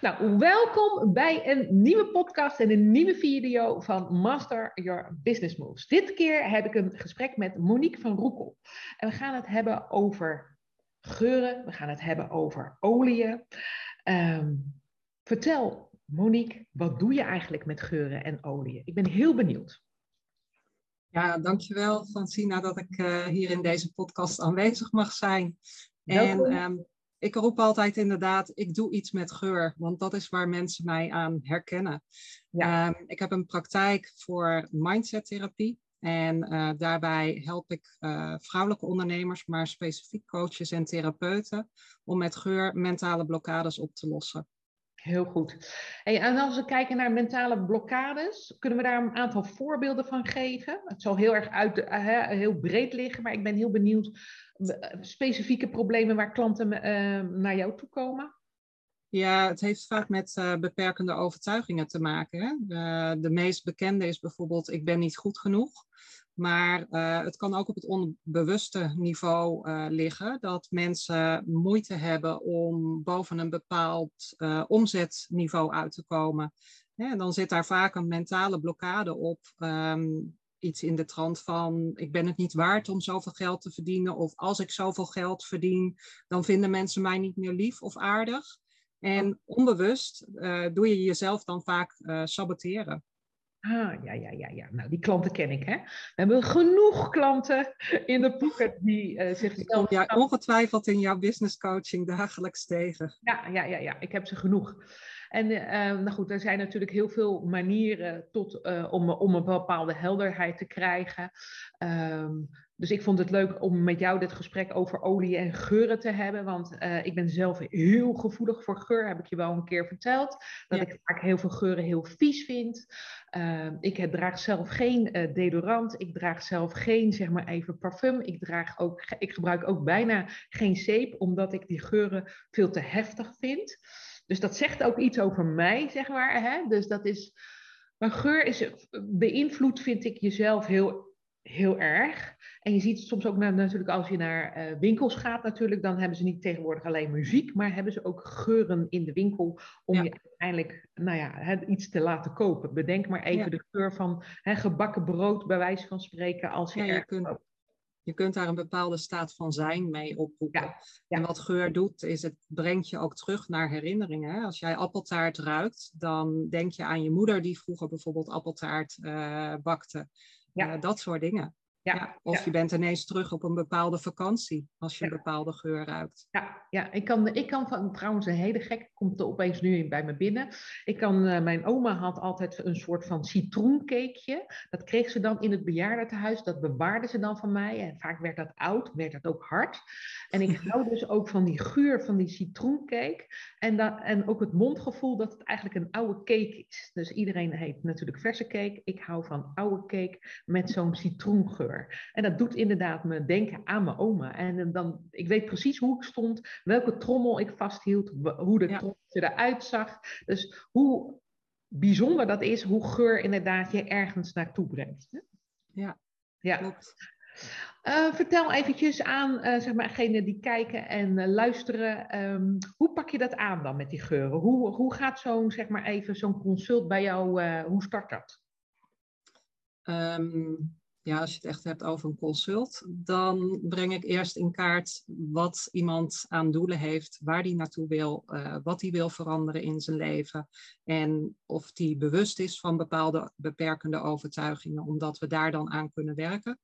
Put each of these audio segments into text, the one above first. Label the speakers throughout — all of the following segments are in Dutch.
Speaker 1: Nou, welkom bij een nieuwe podcast en een nieuwe video van Master Your Business Moves. Dit keer heb ik een gesprek met Monique van Roekel. En we gaan het hebben over geuren, we gaan het hebben over oliën. Ehm, vertel, Monique, wat doe je eigenlijk met geuren en oliën? Ik ben heel benieuwd.
Speaker 2: Ja, dankjewel Francina dat ik uh, hier in deze podcast aanwezig mag zijn. Welkom. En um, ik roep altijd inderdaad, ik doe iets met geur, want dat is waar mensen mij aan herkennen. Ja. Um, ik heb een praktijk voor mindsettherapie. En uh, daarbij help ik uh, vrouwelijke ondernemers, maar specifiek coaches en therapeuten, om met geur mentale blokkades op te lossen.
Speaker 1: Heel goed. Hey, en als we kijken naar mentale blokkades, kunnen we daar een aantal voorbeelden van geven? Het zal heel erg uit, uh, heel breed liggen, maar ik ben heel benieuwd specifieke problemen waar klanten uh, naar jou toe komen.
Speaker 2: Ja, het heeft vaak met uh, beperkende overtuigingen te maken. Hè? de meest bekende is bijvoorbeeld: ik ben niet goed genoeg. Maar het kan ook op het onbewuste niveau liggen dat mensen moeite hebben om boven een bepaald omzetniveau uit te komen. Dan zit daar vaak een mentale blokkade op. Um, iets in de trant van ik ben het niet waard om zoveel geld te verdienen. Of als ik zoveel geld verdien, dan vinden mensen mij niet meer lief of aardig. En onbewust doe je jezelf dan vaak saboteren.
Speaker 1: Ah, ja, ja, ja, ja. Nou, die klanten ken ik, hè. We hebben genoeg klanten in de pocket die uh,
Speaker 2: zichzelf... Kom jij ongetwijfeld in jouw business coaching dagelijks tegen.
Speaker 1: Ja, ja, ja, ja. Ik heb ze genoeg. En uh, nou goed, er zijn natuurlijk heel veel manieren tot, uh, om, om een bepaalde helderheid te krijgen. Um, dus ik vond het leuk om met jou dit gesprek over olie en geuren te hebben. Want uh, ik ben zelf heel gevoelig voor geur, heb ik je wel een keer verteld. Dat ja. ik vaak heel veel geuren heel vies vind. Uh, ik draag zelf geen uh, deodorant. Ik draag zelf geen, zeg maar even, parfum. Ik, draag ook, ik gebruik ook bijna geen zeep, omdat ik die geuren veel te heftig vind. Dus dat zegt ook iets over mij, zeg maar. Hè? Dus dat is. Maar geur is beïnvloed, vind ik, jezelf heel heel erg. En je ziet soms ook natuurlijk als je naar uh, winkels gaat natuurlijk, dan hebben ze niet tegenwoordig alleen muziek, maar hebben ze ook geuren in de winkel om ja. je uiteindelijk nou ja, iets te laten kopen. Bedenk maar even ja. de geur van hè, gebakken brood, bij wijze van spreken, als je,
Speaker 2: ja, je kunt, je kunt daar een bepaalde staat van zijn mee oproepen. En wat geur doet, is het brengt je ook terug naar herinneringen. Als jij appeltaart ruikt, dan denk je aan je moeder die vroeger bijvoorbeeld appeltaart uh, bakte. Ja. Uh, dat soort dingen. Ja, of ja. je bent ineens terug op een bepaalde vakantie als je een bepaalde geur ruikt.
Speaker 1: Ja, ja ik, kan, ik kan van, trouwens een hele gek, komt er opeens nu bij me binnen. Ik kan, uh, mijn oma had altijd een soort van citroencakeje. Dat kreeg ze dan in het bejaardentehuis, dat bewaarde ze dan van mij. En vaak werd dat oud, werd dat ook hard. En ik hou dus ook van die geur van die citroencake. En, dat, en ook het mondgevoel dat het eigenlijk een oude cake is. Dus iedereen heet natuurlijk verse cake. Ik hou van oude cake met zo'n citroengeur. En dat doet inderdaad me denken aan mijn oma. En dan, ik weet precies hoe ik stond, welke trommel ik vasthield, hoe de ja. trommel eruit zag. Dus hoe bijzonder dat is, hoe geur inderdaad je ergens naartoe brengt.
Speaker 2: Ja,
Speaker 1: ja. klopt. Uh, vertel eventjes aan uh, zeg maar, degenen die kijken en uh, luisteren. Um, hoe pak je dat aan dan met die geuren? Hoe, hoe gaat zo'n zeg maar even zo'n consult bij jou? hoe start dat?
Speaker 2: Um, ja, als je het echt hebt over een consult, dan breng ik eerst in kaart wat iemand aan doelen heeft, waar die naartoe wil, uh, wat hij wil veranderen in zijn leven en of die bewust is van bepaalde beperkende overtuigingen, omdat we daar dan aan kunnen werken.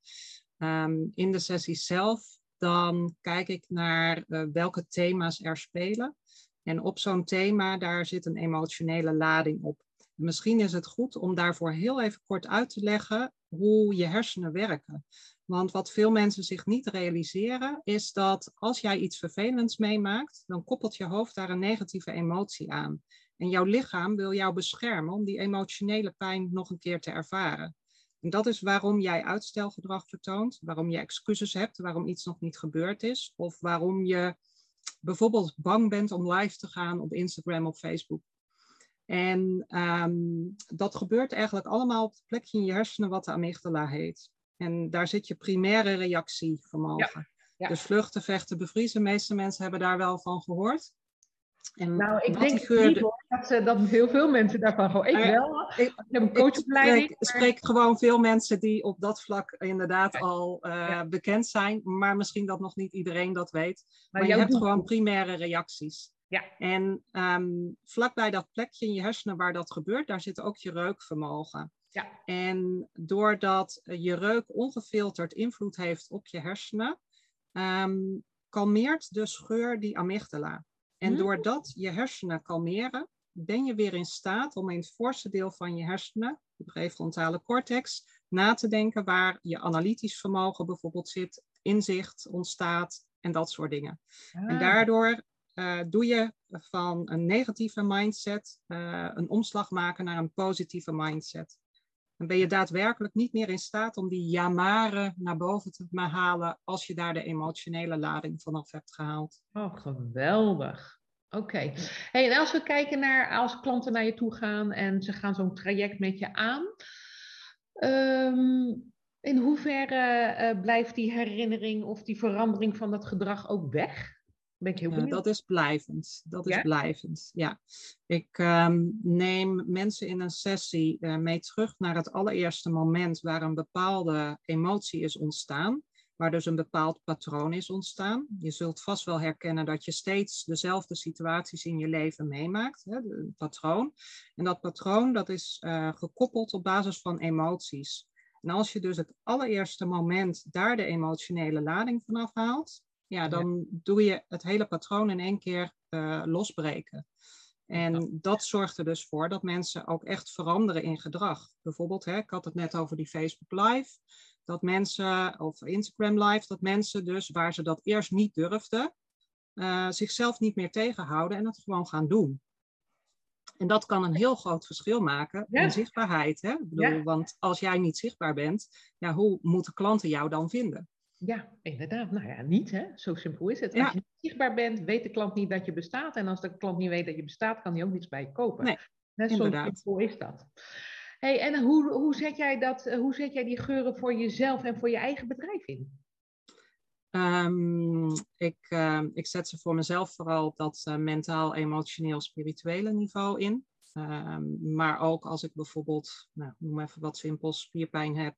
Speaker 2: Um, in de sessie zelf, dan kijk ik naar uh, welke thema's er spelen. En op zo'n thema, daar zit een emotionele lading op. Misschien is het goed om daarvoor heel even kort uit te leggen hoe je hersenen werken. Want wat veel mensen zich niet realiseren, is dat als jij iets vervelends meemaakt, dan koppelt je hoofd daar een negatieve emotie aan. En jouw lichaam wil jou beschermen om die emotionele pijn nog een keer te ervaren. En dat is waarom jij uitstelgedrag vertoont, waarom je excuses hebt, waarom iets nog niet gebeurd is, of waarom je bijvoorbeeld bang bent om live te gaan op Instagram of Facebook. En um, dat gebeurt eigenlijk allemaal op het plekje in je hersenen wat de amygdala heet. En daar zit je primaire reactievermogen. Ja, ja. Dus vluchten, vechten, bevriezen. De meeste mensen hebben daar wel van gehoord.
Speaker 1: En nou, ik denk niet, hoor, dat, eh, dat heel veel mensen daarvan gewoon... Ik wel. Ik, ik heb een coachopleiding.
Speaker 2: Ik spreek, gewoon veel mensen die op dat vlak inderdaad al uh, bekend zijn. Maar misschien dat nog niet iedereen dat weet. Maar, maar je hebt gewoon primaire reacties. Ja. En um, vlakbij dat plekje in je hersenen waar dat gebeurt, daar zit ook je reukvermogen. Ja. En doordat je reuk ongefilterd invloed heeft op je hersenen, um, kalmeert de scheur die amygdala. En hmm. doordat je hersenen kalmeren, ben je weer in staat om in het voorste deel van je hersenen, de prefrontale cortex, na te denken waar je analytisch vermogen bijvoorbeeld zit, inzicht ontstaat en dat soort dingen. En ah. daardoor uh, doe je van een negatieve mindset uh, een omslag maken naar een positieve mindset. Dan ben je daadwerkelijk niet meer in staat om die jamaren naar boven te halen als je daar de emotionele lading vanaf hebt gehaald.
Speaker 1: Oh, geweldig. Oké. Hey, en als we kijken naar als klanten naar je toe gaan en ze gaan zo'n traject met je aan, um, in hoeverre uh, blijft die herinnering of die verandering van dat gedrag ook weg? Ben ik heel benieuwd.
Speaker 2: dat is blijvend. Dat is blijvend, ja. Ik ehm, neem mensen in een sessie uh, mee terug naar het allereerste moment waar een bepaalde emotie is ontstaan. Waar dus een bepaald patroon is ontstaan. Je zult vast wel herkennen dat je steeds dezelfde situaties in je leven meemaakt. Hè, een patroon. En dat patroon dat is uh, gekoppeld op basis van emoties. En als je dus het allereerste moment daar de emotionele lading vanaf haalt, ja, dan doe je het hele patroon in één keer uh, losbreken. En dat zorgt er dus voor dat mensen ook echt veranderen in gedrag. Bijvoorbeeld, hè, ik had het net over die Facebook Live. Dat mensen, of Instagram Live, dat mensen dus waar ze dat eerst niet durfden, uh, zichzelf niet meer tegenhouden en het gewoon gaan doen. En dat kan een heel groot verschil maken in zichtbaarheid. Hè? Ik bedoel, Want als jij niet zichtbaar bent, ja, hoe moeten klanten jou dan vinden?
Speaker 1: Ja, inderdaad. Nou ja, niet hè. Zo simpel is het. Als je niet zichtbaar bent, weet de klant niet dat je bestaat. En als de klant niet weet dat je bestaat, kan hij ook niets bij je kopen. Nee, Net zo simpel is dat. Hey, en hoe, hoe, zet jij dat, hoe zet jij die geuren voor jezelf en voor je eigen bedrijf in?
Speaker 2: Um, ik, uh, ik zet ze voor mezelf vooral op dat uh, mentaal, emotioneel, spirituele niveau in. Um, maar ook als ik bijvoorbeeld, nou, noem even wat simpels, spierpijn heb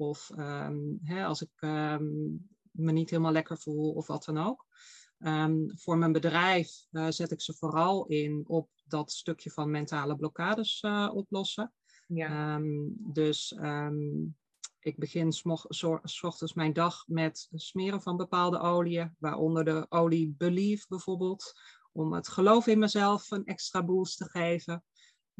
Speaker 2: of um, hè, als ik um, me niet helemaal lekker voel of wat dan ook. Um, voor mijn bedrijf uh, zet ik ze vooral in op dat stukje van mentale blokkades uh, oplossen. Ja. dus ik begin s ochtends mijn dag met smeren van bepaalde oliën, waaronder de olie Believe bijvoorbeeld, om het geloof in mezelf een extra boost te geven.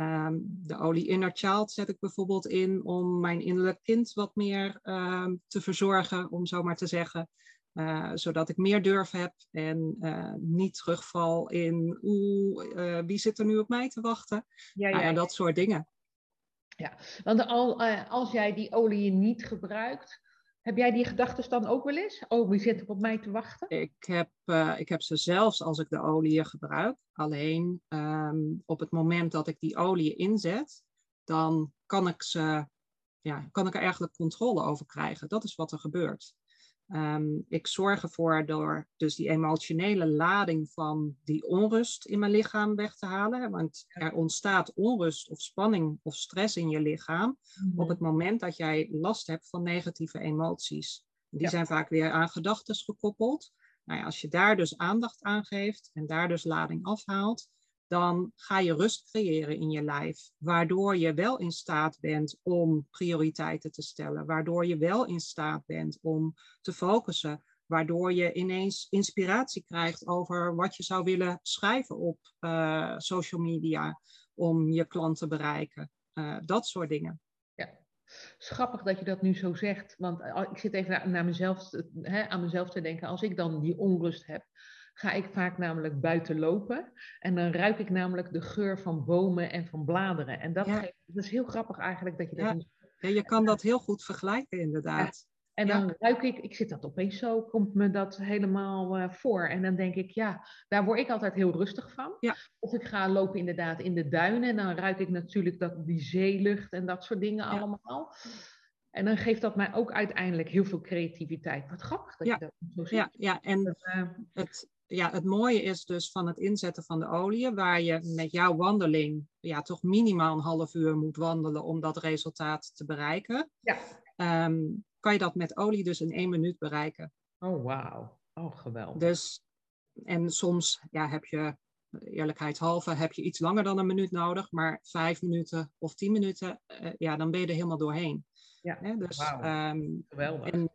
Speaker 2: Ehm, de olie Inner Child zet ik bijvoorbeeld in om mijn innerlijk kind wat meer ehm, te verzorgen, om zo maar te zeggen. Uh, zodat ik meer durf heb en uh, niet terugval in oeh, uh, wie zit er nu op mij te wachten? Ja, ja, ja. dat soort dingen.
Speaker 1: Ja, want al, als jij die olie niet gebruikt, heb jij die gedachten dan ook wel eens? Oh, wie zit er op mij te wachten?
Speaker 2: Ik heb, uh, ik heb ze zelfs als ik de olie gebruik. Alleen um, op het moment dat ik die olie inzet, dan kan ik, ze, ja, kan ik er eigenlijk controle over krijgen. Dat is wat er gebeurt. Um, ik zorg ervoor door dus die emotionele lading van die onrust in mijn lichaam weg te halen. Want er ontstaat onrust of spanning of stress in je lichaam op het mhm. moment dat jij last hebt van negatieve emoties. Die zijn vaak weer aan gedachten gekoppeld. Nou ja, als je daar dus aandacht aan geeft en daar dus lading afhaalt, dan ga je rust creëren in je lijf, waardoor je wel in staat bent om prioriteiten te stellen, waardoor je wel in staat bent om te focussen, waardoor je ineens inspiratie krijgt over wat je zou willen schrijven op uh, social media om je klant te bereiken. Uh, dat soort dingen.
Speaker 1: Ja, Schappig dat je dat nu zo zegt, want eh, ik zit even naar mezelf, hè, aan mezelf te denken. Als ik dan die onrust heb, ga ik vaak namelijk buiten lopen. En dan ruik ik namelijk de geur van bomen en van bladeren. En dat, geeft, dat is heel grappig eigenlijk dat je dat... Ja.
Speaker 2: ja je kan dat heel goed vergelijken inderdaad.
Speaker 1: En dan ruik ik, ik zit dat opeens zo, komt me dat helemaal uh, voor. En dan denk ik, ja, daar word ik altijd heel rustig van. Ja. Of ik ga lopen inderdaad in de duinen en dan ruik ik natuurlijk dat, die zeelucht en dat soort dingen allemaal. En dan geeft dat mij ook uiteindelijk heel veel creativiteit. Wat grappig dat je dat zo
Speaker 2: zegt. Ja, ja. en uh, het, ja, het mooie is dus van het inzetten van de olie, waar je met jouw wandeling ja, toch minimaal een half uur moet wandelen om dat resultaat te bereiken. Ja. Ehm, kan je dat met olie dus in één minuut bereiken.
Speaker 1: Oh, wauw. Oh, geweldig.
Speaker 2: Dus, en soms ja, heb je, eerlijkheidshalve, heb je iets langer dan een minuut nodig, maar vijf minuten of tien minuten, uh, ja, dan ben je er helemaal doorheen. Ja, dus, wow. geweldig. En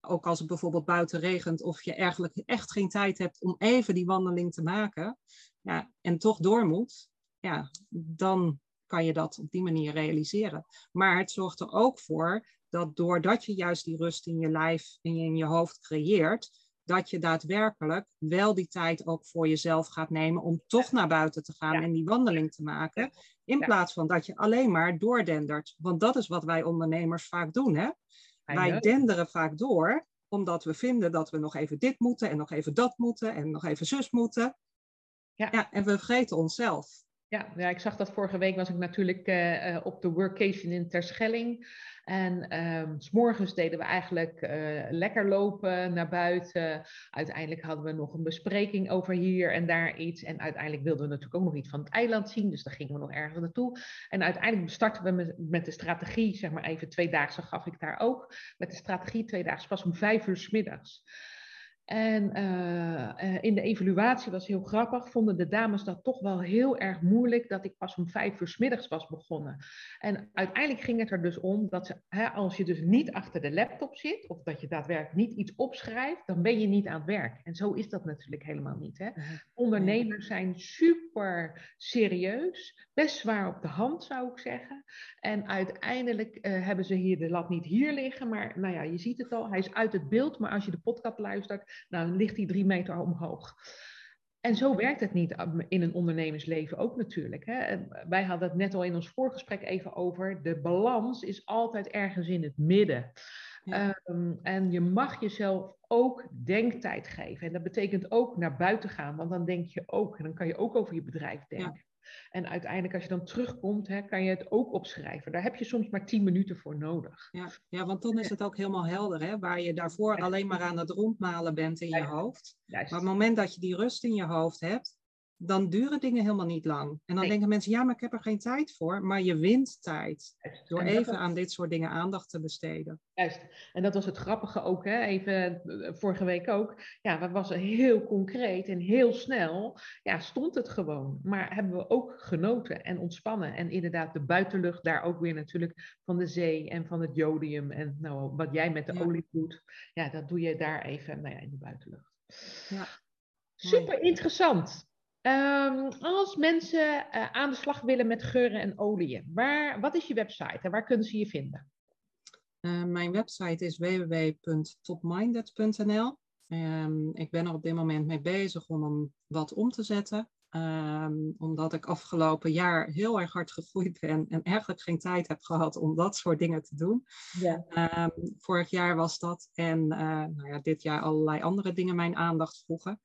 Speaker 2: ook als het bijvoorbeeld buiten regent of je eigenlijk echt geen tijd hebt om even die wandeling te maken ja, en toch door moet, ja, dan kan je dat op die manier realiseren. Maar het zorgt er ook voor dat doordat je juist die rust in je lijf en in je hoofd creëert, dat je daadwerkelijk wel die tijd ook voor jezelf gaat nemen om toch naar buiten te gaan en die wandeling te maken. In plaats van dat je alleen maar doordendert. Want dat is wat wij ondernemers vaak doen. Hè? Wij denderen vaak door, omdat we vinden dat we nog even dit moeten en nog even dat moeten en nog even zus moeten. Ja. ja en we vergeten onszelf.
Speaker 1: Ja, ja, ik zag dat vorige week was ik natuurlijk uh, op de workation in Terschelling. En um, s morgens deden we eigenlijk uh, lekker lopen naar buiten. Uiteindelijk hadden we nog een bespreking over hier en daar iets. En uiteindelijk wilden we natuurlijk ook nog iets van het eiland zien. Dus daar gingen we nog ergens naartoe. En uiteindelijk starten we met, met de strategie, zeg maar even tweedaagse gaf ik daar ook. Met de strategie tweedaags pas om vijf uur s middags. En uh, in de evaluatie was heel grappig, vonden de dames dat toch wel heel erg moeilijk dat ik pas om vijf uur s middags was begonnen. En uiteindelijk ging het er dus om dat ze, hè, als je dus niet achter de laptop zit, of dat je daadwerkelijk niet iets opschrijft, dan ben je niet aan het werk. En zo is dat natuurlijk helemaal niet. Hè? Ondernemers zijn super serieus, best zwaar op de hand zou ik zeggen. En uiteindelijk uh, hebben ze hier de lat niet hier liggen, maar nou ja, je ziet het al, hij is uit het beeld, maar als je de podcast luistert, nou, dan ligt hij drie meter omhoog. En zo werkt het niet in een ondernemersleven ook natuurlijk. Hè. Wij hadden het net al in ons voorgesprek even over. De balans is altijd ergens in het midden. Ehm, en je mag jezelf ook denktijd geven. En dat betekent ook naar buiten gaan, want dan denk je ook, en dan kan je ook over je bedrijf denken. En uiteindelijk, als je dan terugkomt, hè, kan je het ook opschrijven. Daar heb je soms maar tien minuten voor nodig.
Speaker 2: Ja, ja want dan is het ook helemaal helder, hè, waar je daarvoor alleen maar aan het rondmalen bent in je hoofd. Maar op het moment dat je die rust in je hoofd hebt, dan duren dingen helemaal niet lang. En dan denken mensen, ja, maar ik heb er geen tijd voor. Maar je wint tijd door even aan dit soort dingen aandacht te besteden.
Speaker 1: Juist. En dat was het grappige ook, hè? even eh, vorige week ook. Ja, dat was heel concreet en heel snel. Ja, stond het gewoon. Maar hebben we ook genoten en ontspannen. En inderdaad, de buitenlucht daar ook weer natuurlijk van de zee en van het jodium. En nou, wat jij met de olie doet, ja, dat doe je daar even nou ja, in de buitenlucht. Ja. Super interessant. Um, als mensen uh, aan de slag willen met geuren en oliën, waar, wat is je website en waar kunnen ze je vinden?
Speaker 2: Uh, mijn website is www.topminded.nl. Um, ehm, ik ben er op dit moment mee bezig om hem wat om te zetten. Um, omdat ik afgelopen jaar heel erg hard gegroeid ben en eigenlijk geen tijd heb gehad om dat soort dingen te doen. Ja. vorig jaar was dat en uh, nou ja, dit jaar allerlei andere dingen mijn aandacht vroegen.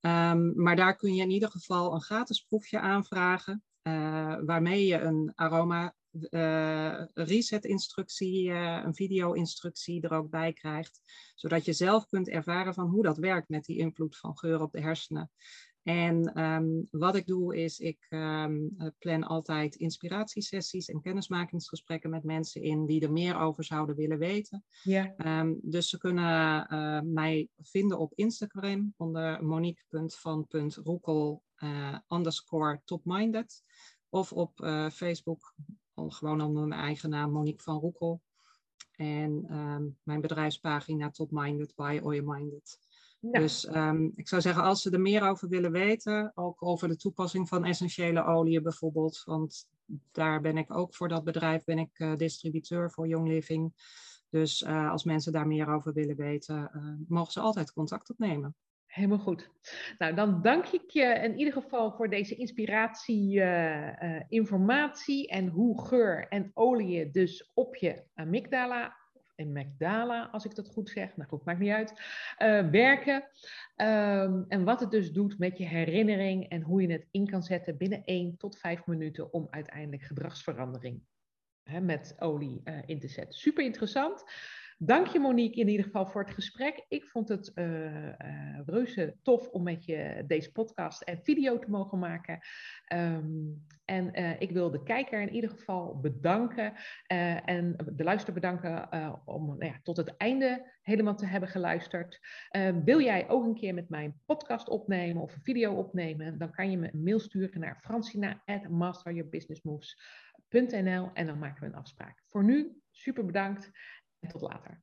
Speaker 2: Um, maar daar kun je in ieder geval een gratis proefje aanvragen, uh, waarmee je een aroma uh, reset instructie, uh, een video instructie er ook bij krijgt, zodat je zelf kunt ervaren van hoe dat werkt met die invloed van geur op de hersenen. En um, wat ik doe is, ik um, plan altijd inspiratiesessies en kennismakingsgesprekken met mensen in die er meer over zouden willen weten. Ja. Um, dus ze kunnen uh, mij vinden op Instagram onder monique.van.roekel uh, underscore topminded. Of op uh, Facebook gewoon onder mijn eigen naam Monique van Roekel. En mijn bedrijfspagina Topminded by Minded. Dus um, ik zou zeggen, als ze er meer over willen weten, ook over de toepassing van essentiële oliën bijvoorbeeld, want daar ben ik ook voor dat bedrijf, ben ik uh, distributeur voor Young Living. Dus uh, als mensen daar meer over willen weten, uh, mogen ze altijd contact opnemen.
Speaker 1: Helemaal goed. Nou, dan dank ik je in ieder geval voor deze inspiratie, informatie en hoe geur en olie dus op je amygdala en Magdala, als ik dat goed zeg, nou goed, maakt niet uit, uh, werken. Um, en wat het dus doet met je herinnering en hoe je het in kan zetten binnen 1 tot 5 minuten om uiteindelijk gedragsverandering hè, met olie uh, in te zetten. Super interessant. Dank je Monique in ieder geval voor het gesprek. Ik vond het uh, reuze tof om met je deze podcast en video te mogen maken. Ehm, en ik wil de kijker in ieder geval bedanken en de luister bedanken om nou ja, tot het einde helemaal te hebben geluisterd. Ehm, wil jij ook een keer met mijn podcast opnemen of een video opnemen? Dan kan je me een mail sturen naar francina@masteryourbusinessmoves.nl en dan maken we een afspraak. Voor nu, super bedankt tot later.